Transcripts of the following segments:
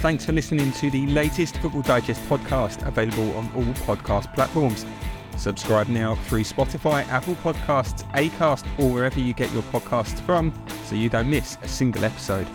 Thanks for listening to the latest Football Digest podcast, available on all podcast platforms. Subscribe now through Spotify, Apple Podcasts, Acast, or wherever you get your podcasts from so you don't miss a single episode.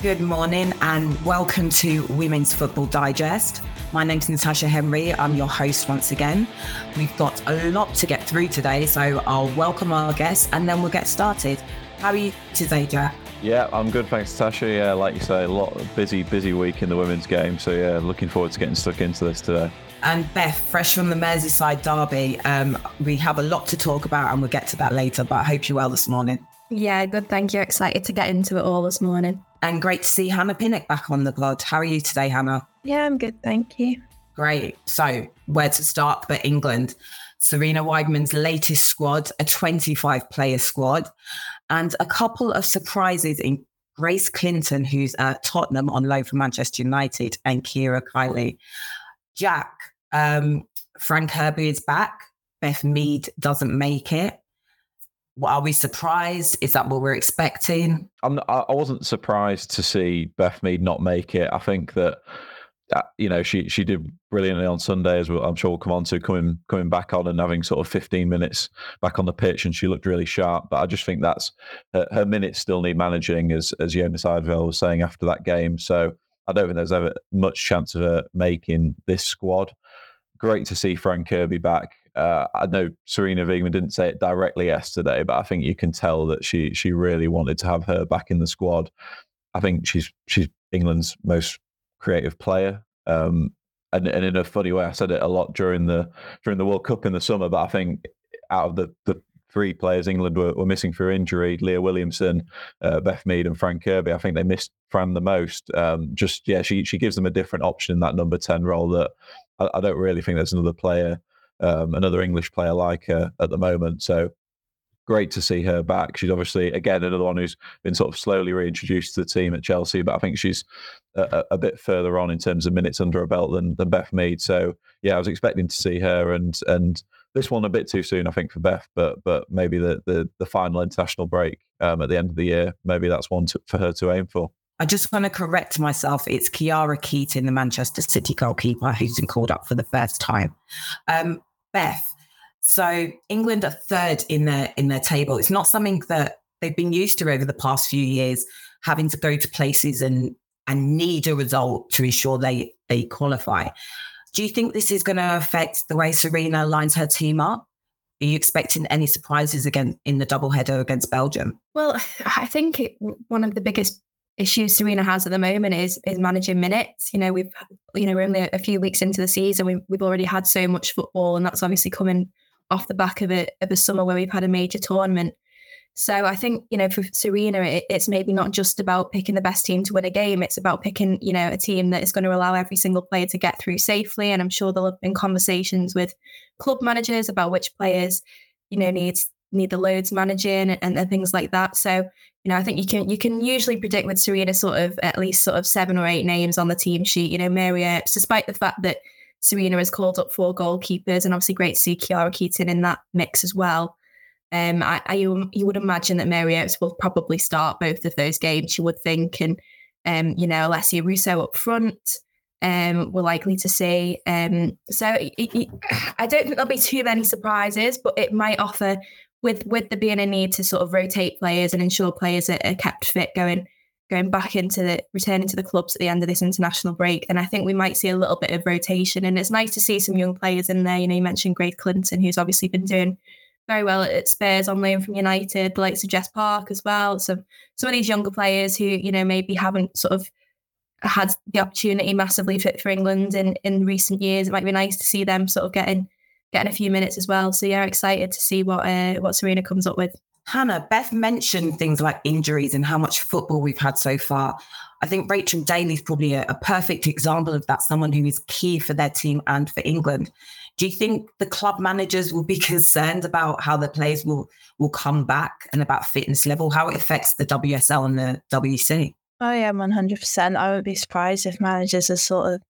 Good morning and welcome to Women's Football Digest. My name's Natasha Henry. I'm your host once again. We've got a lot to get through today, so I'll welcome our guests and then we'll get started. How are you today, Jack? Yeah, I'm good, thanks, Tasha. Yeah, like you say, a lot of busy, busy week in the women's game. So yeah, looking forward to getting stuck into this today. And Beth, fresh from the Merseyside derby, um, we have a lot to talk about, and we'll get to that later. But I hope you're well this morning. Yeah, good. Thank you. Excited to get into it all this morning. And great to see Hannah Pinnock back on the pod. How are you today, Hannah? Yeah, I'm good. Thank you. Great. So, where to start but England? Sarina Wiegman's latest squad, a 25 player squad and a couple of surprises in Grace Clinton, who's at Tottenham on loan from Manchester United, and Ciara Kiley. Jack, um, Fran Kirby is back. Beth Mead doesn't make it. Are we surprised? Is that what we're expecting? I'm I wasn't surprised to see Beth Mead not make it. I think that uh, you know, she she did brilliantly on Sunday, as well, I'm sure we'll come on to coming coming back on and having sort of 15 minutes back on the pitch, and she looked really sharp. But I just think that's her, her minutes still need managing, as as Jonas Eidevall was saying after that game. So I don't think there's ever much chance of her making this squad. Great to see Fran Kirby back. Uh, I know Sarina Wiegman didn't say it directly yesterday, but I think you can tell that she she really wanted to have her back in the squad. I think she's she's England's most creative player. Um, and, and in a funny way, I said it a lot during the during the World Cup in the summer. But I think out of the, the three players England were, were missing through injury, Leah Williamson, uh, Beth Mead, and Fran Kirby. I think they missed Fran the most. Um, just yeah, she she gives them a different option in that number ten role that I, I don't really think there's another player, um, another English player like her at the moment. So great to see her back. She's obviously again another one who's been sort of slowly reintroduced to the team at Chelsea, but I think she's a, a, bit further on in terms of minutes under her belt than, than Beth Mead. So yeah, I was expecting to see her, and and this one a bit too soon, I think, for Beth. But but maybe the the, the final international break um, at the end of the year, maybe that's one to, for her to aim for. I just want to correct myself. It's Khiara Keating, the Manchester City goalkeeper, who's been called up for the first time. Um, Beth, so England are third in their in their table. It's not something that they've been used to over the past few years, having to go to places and and need a result to ensure they they qualify. Do you think this is going to affect the way Sarina lines her team up? Are you expecting any surprises again in the doubleheader against Belgium? Well, I think it, one of the biggest issues Sarina has at the moment is is managing minutes. You know, we've you know we're only a few weeks into the season. We've we've already had so much football, and that's obviously coming off the back of a of a summer where we've had a major tournament. So I think you know for Sarina, it, it's maybe not just about picking the best team to win a game. It's about picking you know a team that is going to allow every single player to get through safely. And I'm sure there'll have been conversations with club managers about which players you know needs need the loads managing and, and things like that. So you know I think you can you can usually predict with Sarina sort of at least sort of seven or eight names on the team sheet. You know Earps, despite the fact that Sarina has called up four goalkeepers, and obviously great to see Khiara Keating in that mix as well. Um, I, I you would imagine that Mary Earps will probably start both of those games. You would think, and um, you know, Alessia Russo up front. Um, we're likely to see. Um, so it, it, I don't think there'll be too many surprises, but it might offer with with there being a need to sort of rotate players and ensure players are, are kept fit going going back into the returning to the clubs at the end of this international break. And I think we might see a little bit of rotation. And it's nice to see some young players in there. You know, you mentioned Grace Clinton, who's obviously been doing very well at Spurs on loan from United, the likes of Jess Park as well. So some of these younger players who, you know, maybe haven't sort of had the opportunity massively fit for England in, in recent years. It might be nice to see them sort of getting getting a few minutes as well. So yeah, excited to see what uh, what Sarina comes up with. Hannah, Beth mentioned things like injuries and how much football we've had so far. I think Rachel Daly is probably a, a, perfect example of that, someone who is key for their team and for England. Do you think the club managers will be concerned about how the players will will come back and about fitness level, how it affects the WSL and the WC? Oh yeah, one hundred percent. I wouldn't be surprised if managers are sort of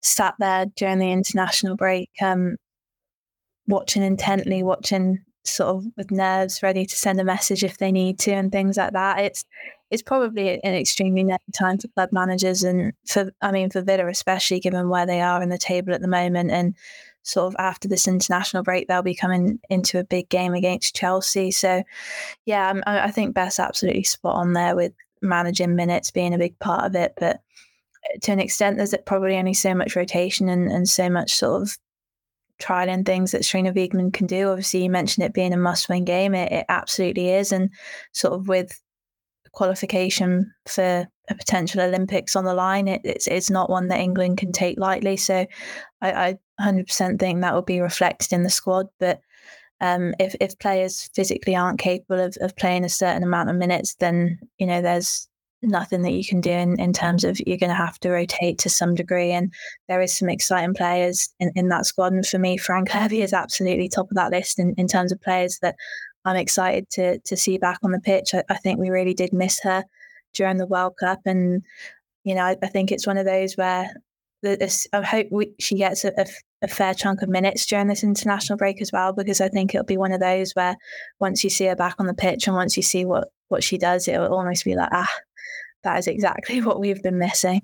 sat there during the international break, um, watching intently, watching sort of with nerves, ready to send a message if they need to, and things like that. It's it's probably an extremely nervy time for club managers, and for I mean for Villa especially, given where they are in the table at the moment, and sort of after this international break, they'll be coming into a big game against Chelsea. So, yeah, I, I think Beth's absolutely spot on there with managing minutes being a big part of it, but eh, to an extent, there's probably only so much rotation and, and so much sort of trialing things that Sarina Wiegman can do. Obviously, you mentioned it being a must win game. It, it absolutely is. And sort of with qualification for a potential Olympics on the line, it, it's, it's not one that England can take lightly. So I, I 100% think that will be reflected in the squad. But um, if, if players physically aren't capable of, of playing a certain amount of minutes, then, you know, there's nothing that you can do in, in terms of you're going to have to rotate to some degree. And there is some exciting players in, in that squad. And for me, Fran Kirby is absolutely top of that list in, in terms of players that I'm excited to to see back on the pitch. I, I think we really did miss her during the World Cup. And, you know, I, I think it's one of those where this, I hope we, she gets a, a, a, fair chunk of minutes during this international break as well, because I think it'll be one of those where once you see her back on the pitch and once you see what, what she does, it'll almost be like, ah, that is exactly what we've been missing.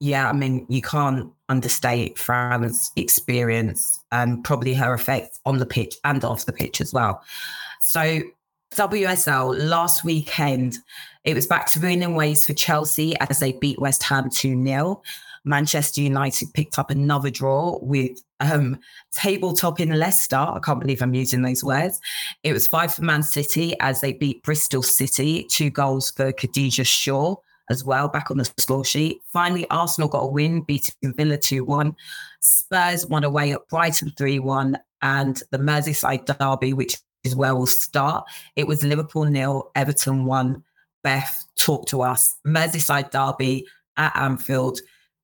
Yeah, I mean, you can't understate Fran's experience and probably her effect on the pitch and off the pitch as well. So, WSL last weekend, it was back to winning ways for Chelsea as they beat West Ham 2 0. Manchester United picked up another draw with um, tabletop in Leicester. I can't believe I'm using those words. It was five for Man City as they beat Bristol City, two goals for Khadija Shaw as well, back on the score sheet. Finally, Arsenal got a win, beating Villa 2 1. Spurs won away at Brighton 3 1. And the Merseyside derby, which is where we'll start, it was Liverpool nil, Everton 1. Beth, talk to us. Merseyside derby at Anfield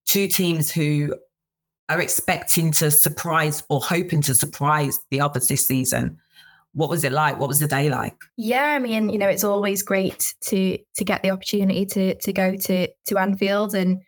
two teams who are expecting to surprise or hoping to surprise the others this season. What was it like? What was the day like? Yeah, I mean, you know, it's always great to to get the opportunity to to go to to Anfield and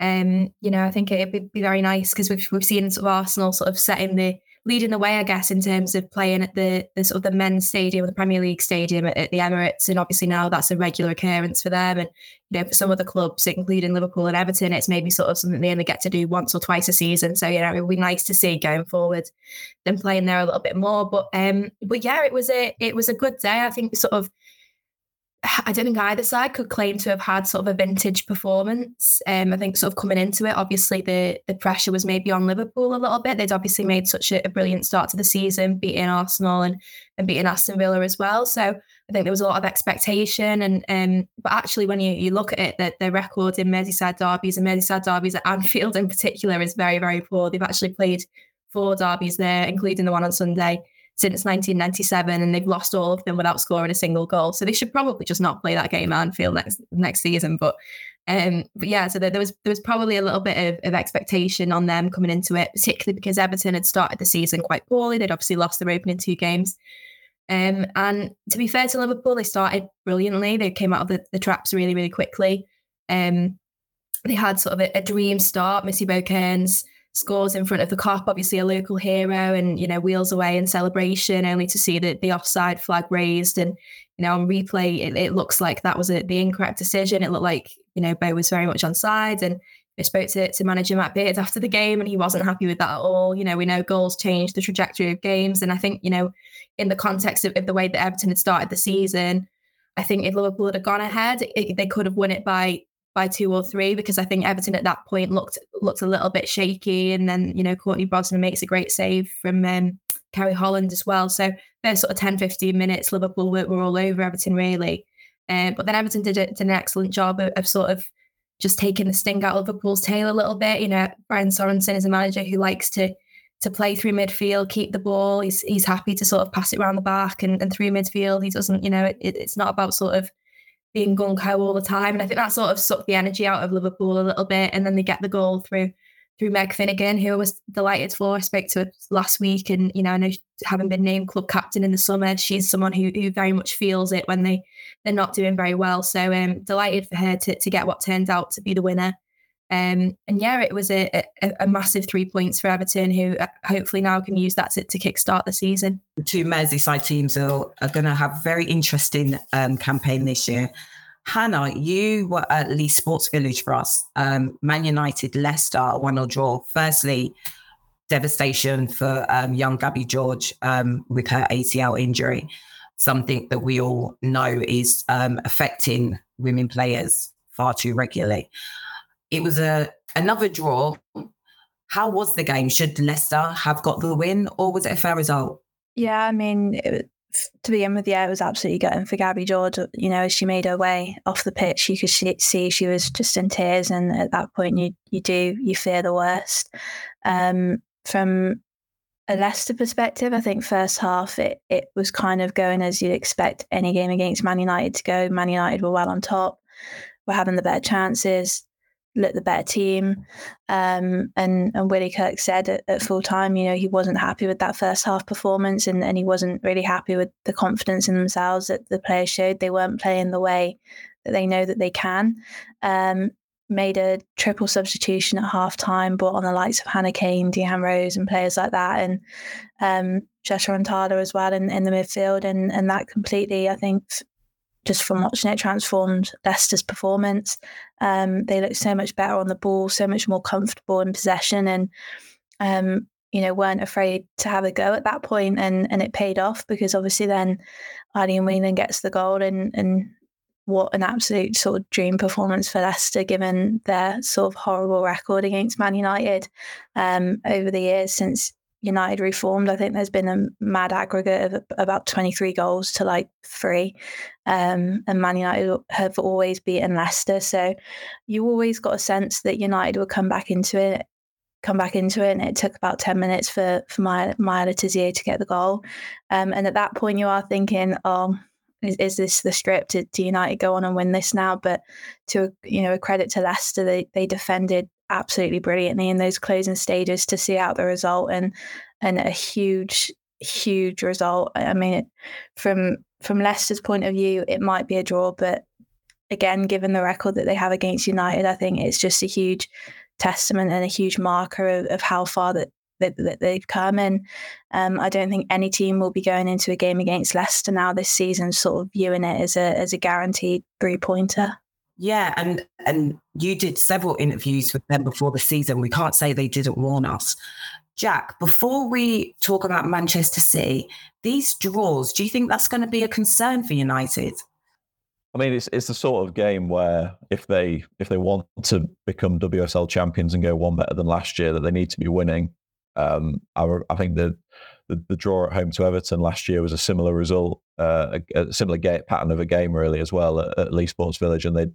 um, you know, I think it'd be very nice because we've we've seen sort of Arsenal sort of setting the leading the way, I guess, in terms of playing at the, the sort of the men's stadium, the Premier League stadium at, at, the Emirates, and obviously now that's a regular occurrence for them. And you know, for some other clubs, including Liverpool and Everton, it's maybe sort of something they only get to do once or twice a season. So you know, it would be nice to see going forward them playing there a little bit more. But um, but yeah, it was a it was a good day. I think sort of I don't think either side could claim to have had sort of a vintage performance. Um, I think sort of coming into it, obviously the the pressure was maybe on Liverpool a little bit. They'd obviously made such a, a brilliant start to the season, beating Arsenal and and beating Aston Villa as well. So I think there was a lot of expectation. And um, but actually, when you you look at it, that the record in Merseyside derbies and Merseyside derbies at Anfield in particular is very very poor. They've actually played four derbies there, including the one on Sunday since 1997 and they've lost all of them without scoring a single goal. So they should probably just not play that game at Anfield next next season. But um, but yeah, so there, there was there was probably a little bit of, of, expectation on them coming into it, particularly because Everton had started the season quite poorly. They'd obviously lost their opening two games. Um, and to be fair to Liverpool, they started brilliantly. They came out of the, the traps really, really quickly. Um, they had sort of a, a dream start. Missy Kearns scores in front of the Kop, obviously a local hero, and you know wheels away in celebration, only to see the the offside flag raised. And you know on replay, it, it looks like that was a, the incorrect decision. It looked like you know Bo was very much on side, and I spoke to, to manager Matt Beard after the game, and he wasn't happy with that at all. You know, we know goals change the trajectory of games, and I think you know in the context of, of the way that Everton had started the season. I think if Liverpool had gone ahead, it, they could have won it by by two or three because I think Everton at that point looked looked a little bit shaky, and then you know Courtney Brosnan makes a great save from um, Ceri Holland as well. So first sort of 10, 15 minutes, Liverpool were, were all over Everton really. Um, but then Everton did, did an excellent job of, of, sort of just taking the sting out of Liverpool's tail a little bit. You know, Brian Sorensen is a manager who likes to to play through midfield, keep the ball. He's he's happy to sort of pass it around the back and, and through midfield. He doesn't, you know, it, it's not about sort of being gung ho all the time. And I think that sort of sucked the energy out of Liverpool a little bit. And then they get the goal through through Meg Finnigan, who I was delighted for. I spoke to her last week, and you know, I know having been named club captain in the summer, she's someone who who very much feels it when they they're not doing very well. So um delighted for her to to get what turned out to be the winner. Um, and yeah, it was a, a, a, massive three points for Everton, who uh, hopefully now can use that to, to kickstart the season. The two Merseyside teams are, are going to have a very interesting um, campaign this year. Hannah, you were at Leigh Sports Village for us. Um, Man United, Leicester, one 0 draw. Firstly, devastation for um, young Gabby George um, with her ACL injury, something that we all know is um, affecting women players far too regularly. It was a another draw. How was the game? Should Leicester have got the win, or was it a fair result? Yeah, I mean, it, to begin with, yeah, it was absolutely gutting for Gabby George. You know, as she made her way off the pitch, you could see she was just in tears, and at that point, you you do you fear the worst. Um, from a Leicester perspective, I think first half it it was kind of going as you'd expect any game against Man United to go. Man United were well on top, were having the better chances looked the better team. Um, and and Willie Kirk said at, at, full time, you know, he wasn't happy with that first half performance, and, and he wasn't really happy with the confidence in themselves that the players showed. They weren't playing the way that they know that they can. Um, made a triple substitution at half time, brought on the likes of Hannah Cain, Deanne Rose, and players like that, and um, Jesha as well in, in the midfield, and and that completely, I think, just from watching it transformed Leicester's performance. Um, they looked so much better on the ball, so much more comfortable in possession, and um, you know weren't afraid to have a go at that point, and and it paid off because obviously then Aileen Whelan gets the goal, and and what an absolute sort of dream performance for Leicester, given their sort of horrible record against Man United um, over the years since United reformed, I think there's been a mad aggregate of about 23 goals to like three. Um, and Man United have always beaten Leicester. So you always got a sense that United would come back into it, come back into it. And it took about 10 minutes for, for Maya Le to get the goal. Um, and at that point, you are thinking, oh, is, is this the script? Do United go on and win this now? But to you know, a credit to Leicester, they they defended absolutely brilliantly in those closing stages to see out the result and and a huge huge result. I mean, from from Leicester's point of view, it might be a draw, but again, given the record that they have against United, I think it's just a huge testament and a huge marker of, of how far that, that, that they've come. And um, I don't think any team will be going into a game against Leicester now this season, sort of viewing it as a as a guaranteed three pointer. Yeah, and and you did several interviews with them before the season. We can't say they didn't warn us. Jack, before we talk about Manchester City, these draws, do you think that's going to be a concern for United? I mean, it's it's the sort of game where if they if they want to become WSL champions and go one better than last year, that they need to be winning. Um, I, I think the, the, the draw at home to Everton last year was a similar result, uh, a, a, similar pattern of a game really as well at, at Leigh Sports Village, and they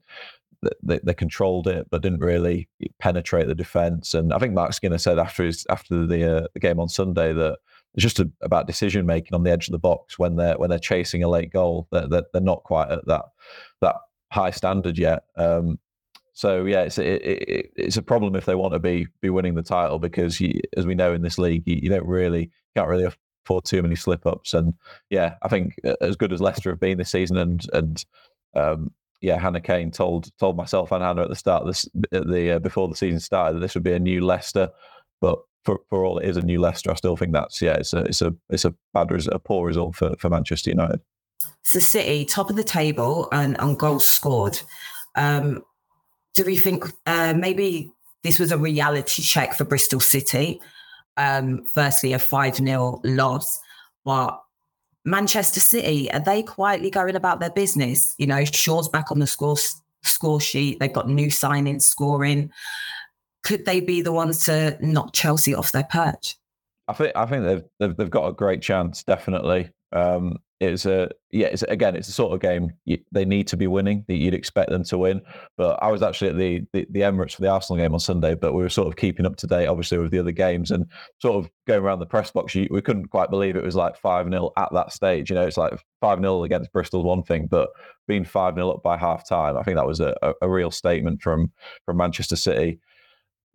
they, they controlled it but didn't really penetrate the defense. And I think Marc Skinner said after his after the, uh, the game on Sunday that it's just a, about decision making on the edge of the box when they're when they're chasing a late goal. That they're, they're, not quite at that that high standard yet. Um, so yeah, it's it, it, it's a problem if they want to be be winning the title because you, as we know in this league, you, you don't really can't really afford too many slip ups. And yeah, I think as good as Leicester have been this season, and and um, yeah, Hannah Cain told told myself and Hannah at the start of this at the uh, before the season started that this would be a new Leicester, but for, for all it is a new Leicester, I still think that's yeah, it's a it's a it's a bad result, a poor result for, for Manchester United. So City top of the table and on goals scored. Um, do we think uh, maybe this was a reality check for Bristol City? Um, firstly, a five 0 loss, but Manchester City, are they quietly going about their business? You know, Shaw's back on the score score sheet. They've got new signings scoring. Could they be the ones to knock Chelsea off their perch? I think I think they've they've, they've got a great chance, definitely. Um, it's a yeah. It's again, it's the sort of game you, they need to be winning. That you'd expect them to win. But I was actually at the, the, the Emirates for the Arsenal game on Sunday. But we were sort of keeping up to date, obviously, with the other games and sort of going around the press box. You, we couldn't quite believe it was like five 0 at that stage. You know, it's like five 0 against Bristol one thing, but being five 0 up by half time, I think that was a, a, a real statement from from Manchester City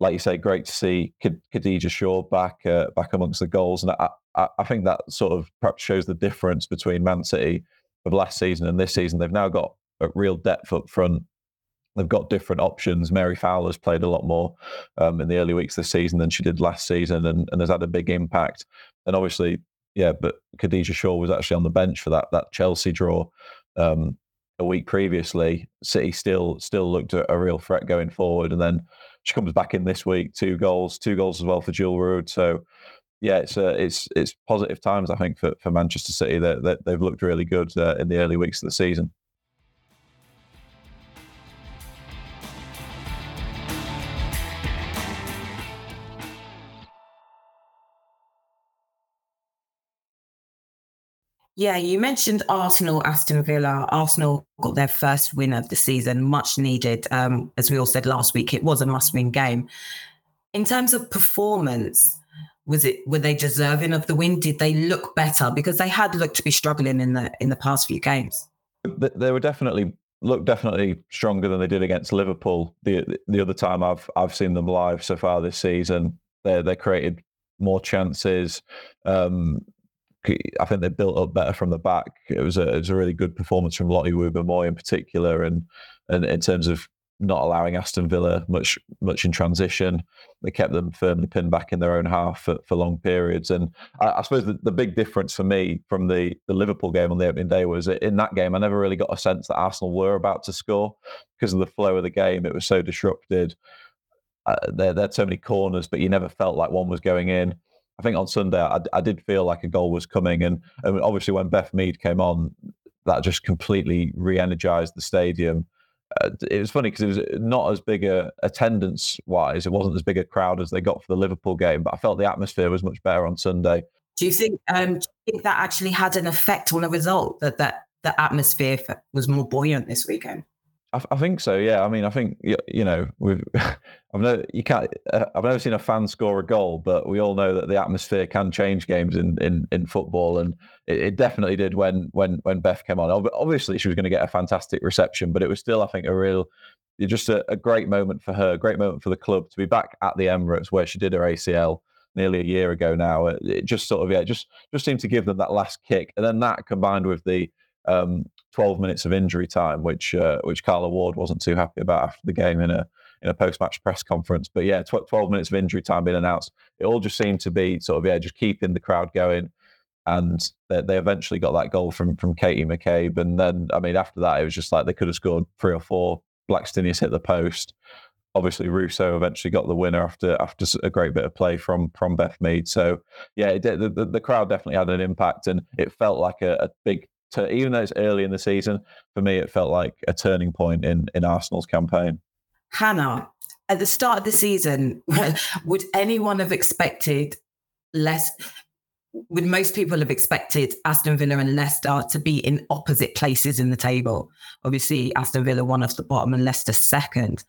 like you say, great to see Khadija Shaw back uh, back amongst the goals, and I, I, think that sort of perhaps shows the difference between Man City of last season and this season. They've now got a real depth up front. They've got different options. Mary Fowler's played a lot more um, in the early weeks this season than she did last season, and, and has had a big impact. And obviously, yeah, but Khadija Shaw was actually on the bench for that that Chelsea draw um, a week previously. City still still looked a, a real threat going forward, and then she comes back in this week, two goals, two goals as well for Jill Roord. So yeah, it's uh, it's it's positive times I think for, for Manchester City. That they, they've looked really good uh, in the early weeks of the season. Yeah, you mentioned Arsenal, Aston Villa. Arsenal got their first win of the season, much needed. Um, as we all said last week, it was a must-win game. In terms of performance, was it were they deserving of the win? Did they look better because they had looked to be struggling in the in the past few games? They were definitely look definitely stronger than they did against Liverpool. The the other time I've I've seen them live so far this season, they they created more chances. Um, I think they built up better from the back. It was a it was a really good performance from Lottie Wubben-Moy in particular, and and in terms of not allowing Aston Villa much much in transition, they kept them firmly pinned back in their own half for, for long periods. And I, I suppose the, the big difference for me from the the Liverpool game on the opening day was that in that game I never really got a sense that Arsenal were about to score because of the flow of the game. It was so disrupted. Uh, there, had so many corners, but you never felt like one was going in. I think on Sunday I, I did feel like a goal was coming, and, and obviously when Beth Mead came on, that just completely re-energized the stadium. Uh, it was funny because it was not as big a attendance wise. It wasn't as big a crowd as they got for the Liverpool game, but I felt the atmosphere was much better on Sunday. Do you think? Um, do you think that actually had an effect on the result? That that the atmosphere was more buoyant this weekend? I, I, think so. Yeah. I mean, I think you, you know, we've I've never you can't uh, I've never seen a fan score a goal, but we all know that the atmosphere can change games in in, in football, and it, it definitely did when when when Beth came on. Obviously, she was going to get a fantastic reception, but it was still, I think, a real just a, a great moment for her, great moment for the club to be back at the Emirates where she did her ACL nearly a year ago now. It, it just sort of yeah, just just seemed to give them that last kick, and then that combined with the um, 12 minutes of injury time, which uh, which Carla Ward wasn't too happy about after the game in a in a post match press conference. But yeah, 12 minutes of injury time being announced. It all just seemed to be sort of yeah, just keeping the crowd going. And they, they eventually got that goal from from Katie McCabe, and then I mean after that it was just like they could have scored three or four. Blackstenius hit the post. Obviously, Russo eventually got the winner after after a great bit of play from from Beth Mead. So yeah, the, the, the crowd definitely had an impact, and it felt like a, a big to, even though it's early in the season, for me, it felt like a turning point in, in Arsenal's campaign. Hannah, at the start of the season, would anyone have expected less? Would most people have expected Aston Villa and Leicester to be in opposite places in the table? Obviously, Aston Villa one off the bottom and Leicester second.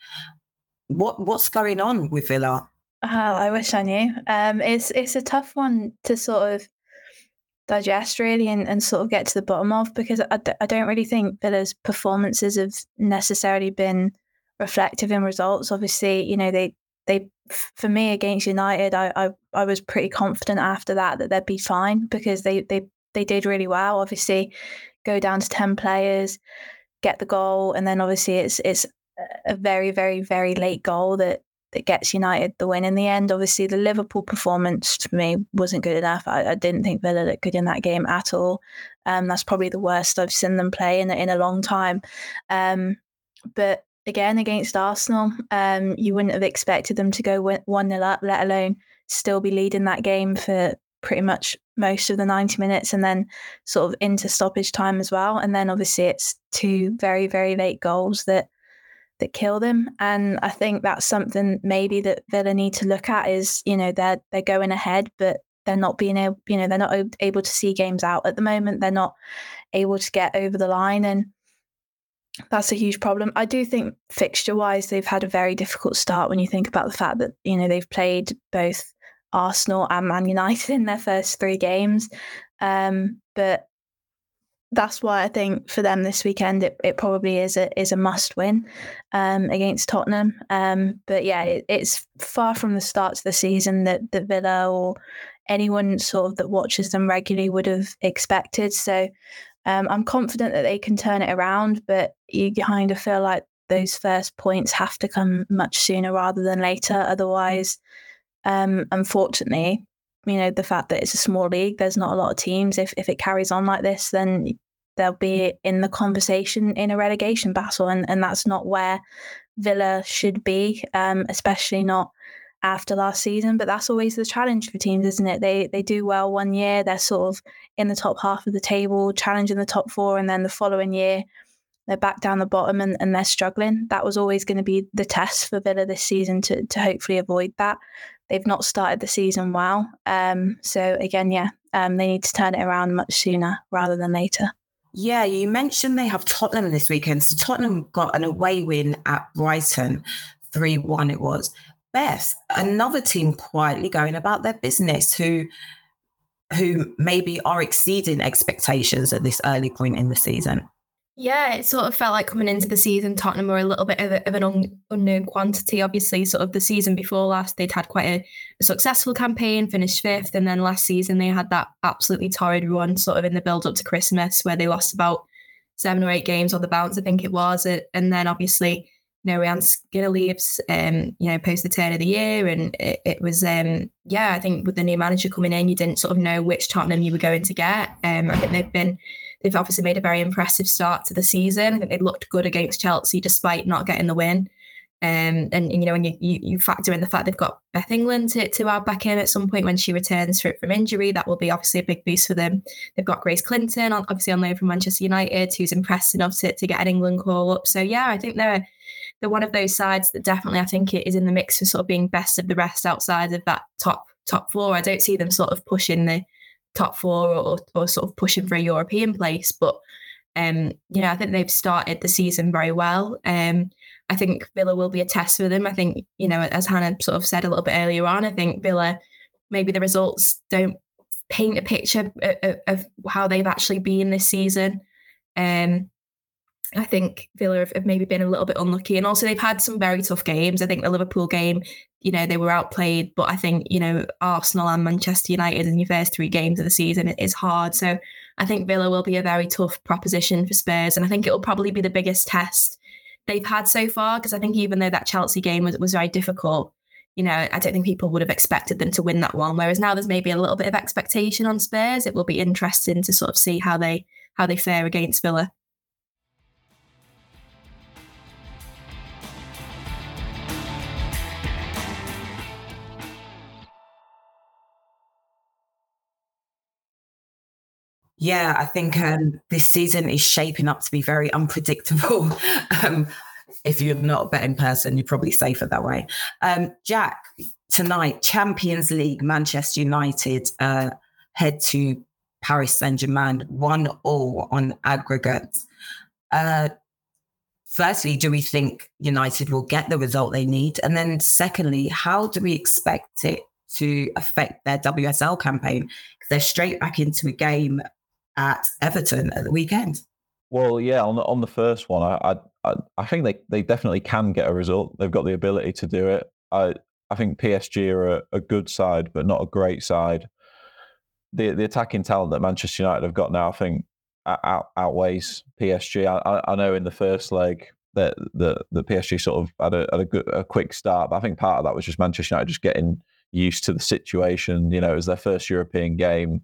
What what's going on with Villa? Oh, I wish I knew. Um, it's it's a tough one to sort of digest really and, and sort of get to the bottom of because I d- I don't really think Villa's performances have necessarily been reflective in results. Obviously, you know, they they for me against United, I, I I was pretty confident after that that they'd be fine because they they they did really well. Obviously, go down to ten players, get the goal, and then obviously it's it's a very very very late goal that that gets United the win in the end. Obviously, the Liverpool performance to me wasn't good enough. I, I didn't think Villa looked good in that game at all. Um, that's probably the worst I've seen them play in in a long time. Um, but again, against Arsenal, um, you wouldn't have expected them to go one 0 up, let alone still be leading that game for pretty much most of the 90 minutes and then sort of into stoppage time as well. And then obviously it's two very, very late goals that that kill them. And I think that's something maybe that Villa need to look at is, you know, they're they're going ahead, but they're not being able, you know, they're not able to see games out at the moment. They're not able to get over the line, and that's a huge problem. I do think fixture wise, they've had a very difficult start when you think about the fact that you know they've played both Arsenal and Man United in their first three games. Um, but that's why I think for them this weekend it, it probably is a is a must win um, against Tottenham. Um, but yeah, it, it's far from the start of the season that that Villa or anyone sort of that watches them regularly would have expected. So um, I'm confident that they can turn it around, but you kind of feel like those first points have to come much sooner rather than later. Otherwise, um, unfortunately, you know, the fact that it's a small league, there's not a lot of teams. If if it carries on like this, then they'll be in the conversation in a relegation battle, and and that's not where Villa should be, um, especially not after last season. But that's always the challenge for teams, isn't it? They they do well one year, they're sort of in the top half of the table, challenging the top four, and then the following year they're back down the bottom and, and they're struggling. That was always going to be the test for Villa this season to to hopefully avoid that. They've not started the season well. Um, so again, yeah, um, they need to turn it around much sooner rather than later. Yeah, you mentioned they have Tottenham this weekend. So Tottenham got an away win at Brighton, 3 1 it was. Beth, another team quietly going about their business who who maybe are exceeding expectations at this early point in the season. Yeah, it sort of felt like coming into the season, Tottenham were a little bit of, a, of an un, unknown quantity. Obviously, sort of the season before last, they'd had quite a, a, successful campaign, finished fifth, and then last season they had that absolutely torrid run, sort of in the build up to Christmas, where they lost about seven or eight games on the bounce, I think it was, and then obviously. You know, Rehanne Skinner leaves, um, you know, post the turn of the year. And it, it was, um, yeah, I think with the new manager coming in, you didn't sort of know which Tottenham you were going to get. Um, I think they've been They've obviously made a very impressive start to the season. They looked good against Chelsea despite not getting the win. Um, and, and, you know, when you, you, you factor in the fact they've got Beth England to, to add back in at some point when she returns for, from injury, that will be obviously a big boost for them. They've got Grace Clinton, obviously on loan from Manchester United, who's impressed enough to, to get an England call up. So yeah, I think they're they're one of those sides that definitely I think it is in the mix for sort of being best of the rest outside of that top top floor. I don't see them sort of pushing the top four or, or sort of pushing for a European place. But um, you know, I think they've started the season very well. Um, I think Villa will be a test for them. I think, you know, as Hannah sort of said a little bit earlier on, I think Villa maybe the results don't paint a picture of, of how they've actually been this season. Um, I think Villa have, have, maybe been a little bit unlucky. And also, they've had some very tough games. I think the Liverpool game, you know, they were outplayed. But I think, you know, Arsenal and Manchester United in your first three games of the season is hard. So I think Villa will be a very tough proposition for Spurs. And I think it will probably be the biggest test they've had so far. Because I think even though that Chelsea game was, was very difficult, you know, I don't think people would have expected them to win that one. Whereas now there's maybe a little bit of expectation on Spurs. It will be interesting to sort of see how they how they fare against Villa. Yeah, I think um, this season is shaping up to be very unpredictable. um, if you're not a betting person, you're probably safer that way. Um, Jack, tonight, Champions League, Manchester United uh, head to Paris Saint Germain, one all on aggregate. Uh, firstly, do we think United will get the result they need? And then, secondly, how do we expect it to affect their WSL campaign? They're straight back into a game at Everton at the weekend. Well, yeah, on the on the first one, I I I think they, they definitely can get a result. They've got the ability to do it. I I think PSG are a, a good side, but not a great side. The the attacking talent that Manchester United have got now, I think, out, outweighs PSG. I, I know in the first leg that the the PSG sort of had a had a, good, a quick start, but I think part of that was just Manchester United just getting used to the situation. You know, it was their first European game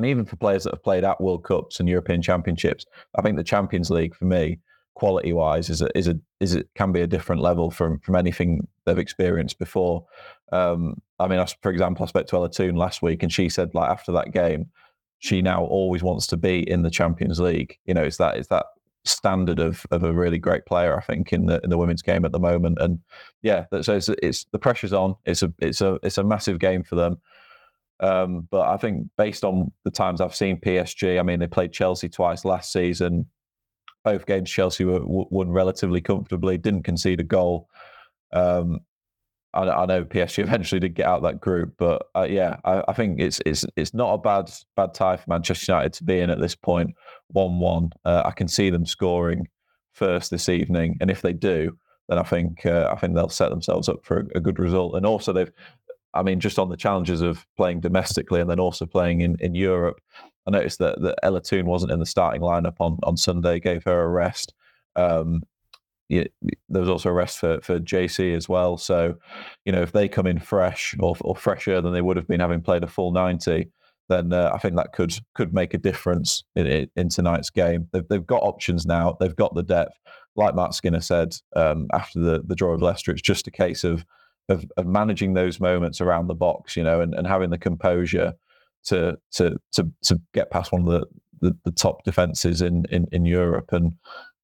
and even for players that have played at World Cups and European Championships, I think the Champions League for me, quality wise, is a is a is it can be a different level from from anything they've experienced before. Um, I mean, for example, I spoke to Ella Toone last week, and she said like after that game, she now always wants to be in the Champions League. You know, it's that it's that standard of of a really great player, I think, in the in the women's game at the moment. And yeah, so it's, it's the pressure's on. It's a it's a it's a massive game for them. Um, but I think based on the times I've seen PSG, I mean, they played Chelsea twice last season. Both games Chelsea were, won relatively comfortably, didn't concede a goal. Um, I, I, know PSG eventually did get out that group, but uh, yeah, I, I, think it's it's it's not a bad bad tie for Manchester United to be in at this point. One one, uh, I can see them scoring first this evening, and if they do, then I think uh, I think they'll set themselves up for a, a, good result. And also, they've, I mean, just on the challenges of playing domestically and then also playing in, in Europe, I noticed that that Ella Toone wasn't in the starting lineup on on Sunday, gave her a rest. Um, there was also a rest for, for Geyse as well. So, you know, if they come in fresh or, or fresher than they would have been having played a full 90, then uh, I think that could could make a difference in, in tonight's game. They've, they've got options now. They've got the depth. Like Matt Skinner said um, after the, the draw of Leicester, it's just a case of, of, of managing those moments around the box, you know, and, and having the composure to to to to get past one of the, the, the top defenses in, in in Europe and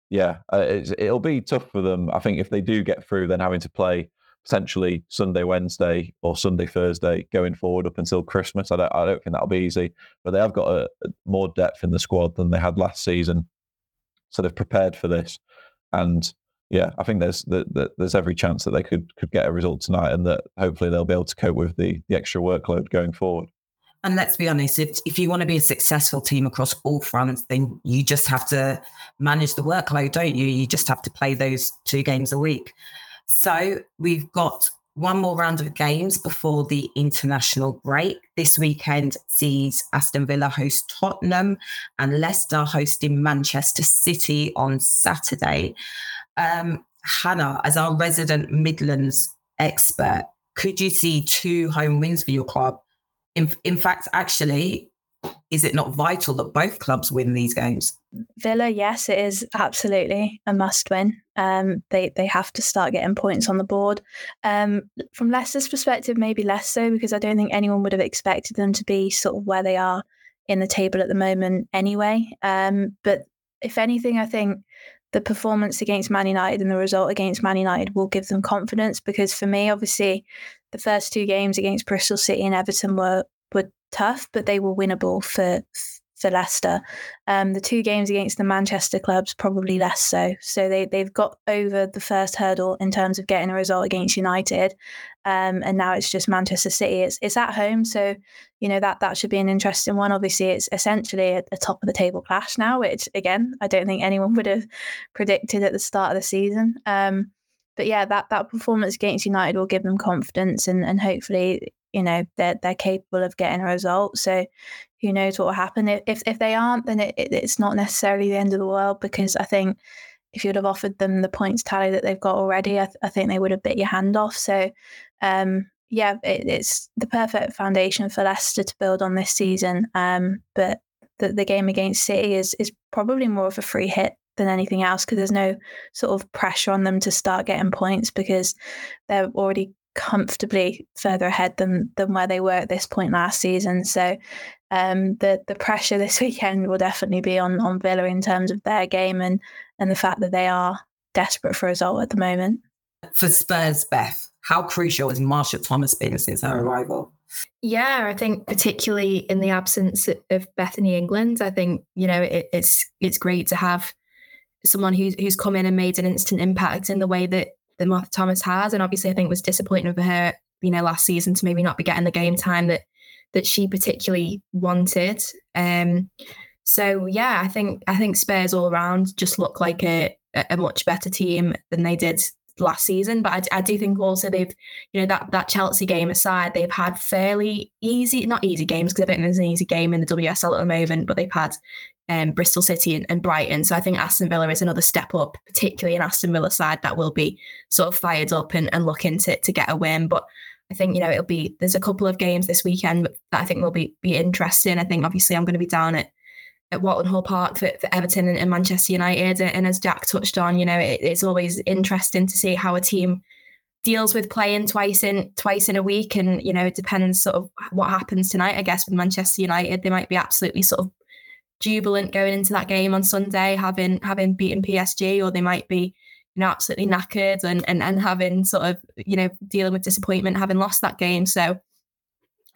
yeah, uh, it'll be tough for them. I think if they do get through, then having to play potentially Sunday, Wednesday, or Sunday, Thursday going forward up until Christmas. I don't, I don't think that'll be easy. But they have got a, a more depth in the squad than they had last season, so they've prepared for this. And yeah, I think there's the, the, there's every chance that they could could get a result tonight, and that hopefully they'll be able to cope with the the extra workload going forward. And let's be honest, if, if you want to be a successful team across all fronts, then you just have to manage the workload, don't you? You just have to play those two games a week. So we've got one more round of games before the international break. This weekend sees Aston Villa host Tottenham and Leicester hosting Manchester City on Saturday. Um, Hannah, as our resident Midlands expert, could you see two home wins for your club in, in fact, actually, is it not vital that both clubs win these games? Villa, yes, it is absolutely a must win. Um, they they have to start getting points on the board. Um, from Leicester's perspective, maybe less so because I don't think anyone would have expected them to be sort of where they are in the table at the moment anyway. Um, but if anything, I think the performance against Man United and the result against Man United will give them confidence because for me, obviously, the first two games against Bristol City and Everton were were tough, but they were winnable for for Leicester. Um, the two games against the Manchester clubs probably less so. So they they've got over the first hurdle in terms of getting a result against United, um, and now it's just Manchester City. It's it's at home, so you know that that should be an interesting one. Obviously, it's essentially a, a top of the table clash now, which again I don't think anyone would have predicted at the start of the season. Um, but yeah, that that performance against United will give them confidence, and and hopefully, you know, they're they're capable of getting a result. So who knows what will happen if if they aren't, then it, it, it's not necessarily the end of the world because I think if you'd have offered them the points tally that they've got already, I, th- I think they would have bit your hand off. So. Um, yeah, it, it's the perfect foundation for Leicester to build on this season. Um, but the, the game against City is is probably more of a free hit than anything else because there's no sort of pressure on them to start getting points because they're already comfortably further ahead than than where they were at this point last season. So um, the the pressure this weekend will definitely be on on Villa in terms of their game and and the fact that they are desperate for a result at the moment. For Spurs, Beth, how crucial has Martha Thomas been since her arrival? Yeah, I think particularly in the absence of Bethany England, I think you know it, it's it's great to have someone who's who's come in and made an instant impact in the way that that Martha Thomas has. And obviously, I think it was disappointing for her, you know, last season to maybe not be getting the game time that that she particularly wanted. Um, so yeah, I think I think Spurs all around just look like a a much better team than they did last season. But I, I, do think also they've, you know, that that Chelsea game aside, they've had fairly easy, not easy games because I think there's an easy game in the WSL at the moment, but they've had um, Bristol City and, and, Brighton. So I think Aston Villa is another step up, particularly an Aston Villa side that will be sort of fired up and, and looking to to get a win. But I think you know it'll be there's a couple of games this weekend that I think will be be interesting. I think obviously I'm going to be down at at Walton Hall Park for, for Everton and, and, Manchester United. And as Jack touched on, you know, it, it's always interesting to see how a team deals with playing twice in twice in a week. And, you know, it depends sort of what happens tonight. I guess with Manchester United, they might be absolutely sort of jubilant going into that game on Sunday, having having beaten PSG, or they might be, you know, absolutely knackered and and, and having sort of, you know, dealing with disappointment, having lost that game. So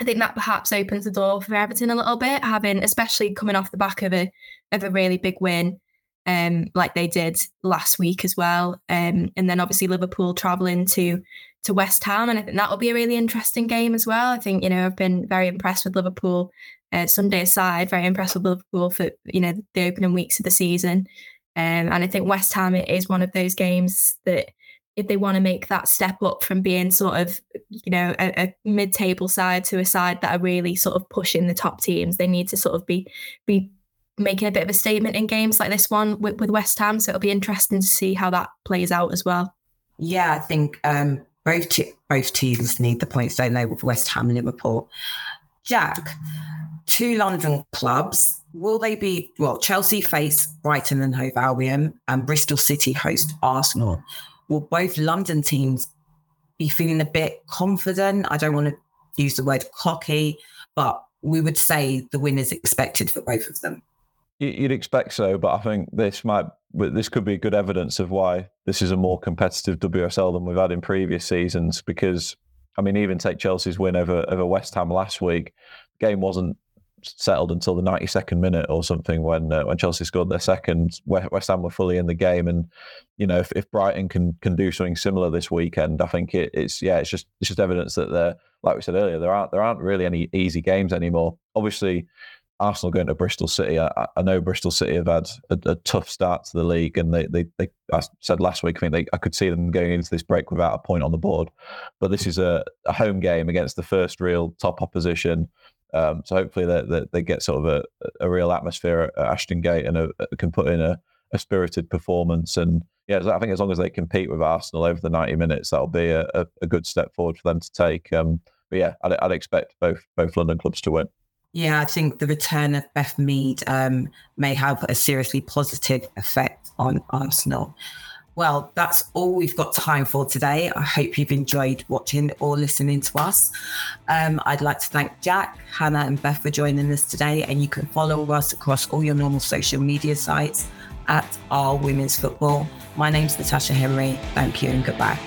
I think that perhaps opens the door for Everton a little bit, having especially coming off the back of a of a really big win, um, like they did last week as well. Um, and then obviously Liverpool travelling to to West Ham, and I think that will be a really interesting game as well. I think you know I've been very impressed with Liverpool. Uh, Sunday aside, very impressed with Liverpool for you know the opening weeks of the season, um, and I think West Ham is one of those games that if they want to make that step up from being sort of, you know, a, a, mid-table side to a side that are really sort of pushing the top teams, they need to sort of be be making a bit of a statement in games like this one with, with West Ham. So it'll be interesting to see how that plays out as well. Yeah, I think um, both te- both teams need the points, don't they, with West Ham and Liverpool. Jack, two London clubs. Will they be well? Chelsea face Brighton and Hove Albion, and Bristol City host Arsenal will both London teams be feeling a bit confident? I don't want to use the word cocky, but we would say the win is expected for both of them. You'd expect so, but I think this might this could be good evidence of why this is a more competitive WSL than we've had in previous seasons. Because I mean, even take Chelsea's win over over West Ham last week, game wasn't settled until the 92nd minute or something when uh, when Chelsea scored their second. West Ham were fully in the game, and you know if, if Brighton can can do something similar this weekend, I think it, it's yeah it's just it's just evidence that there like we said earlier there aren't there aren't really any easy games anymore. Obviously. Arsenal going to Bristol City. I, I know Bristol City have had a, a, tough start to the league, and they, they, they, I said last week, I think they, I could see them going into this break without a point on the board. But this is a, a home game against the first real top opposition. Um, so hopefully they, they, they, get sort of a, a real atmosphere at Ashton Gate and a, can put in a, a, spirited performance. And yeah, I think as long as they compete with Arsenal over the 90 minutes, that'll be a, a good step forward for them to take. Um, but yeah, I'd, I'd, expect both both London clubs to win. Yeah, I think the return of Beth Mead um, may have a seriously positive effect on Arsenal. Well, that's all we've got time for today. I hope you've enjoyed watching or listening to us. Um, I'd like to thank Jack, Hannah, and Beth for joining us today. And you can follow us across all your normal social media sites at Our Women's Football. My name's Natasha Henry. Thank you and goodbye.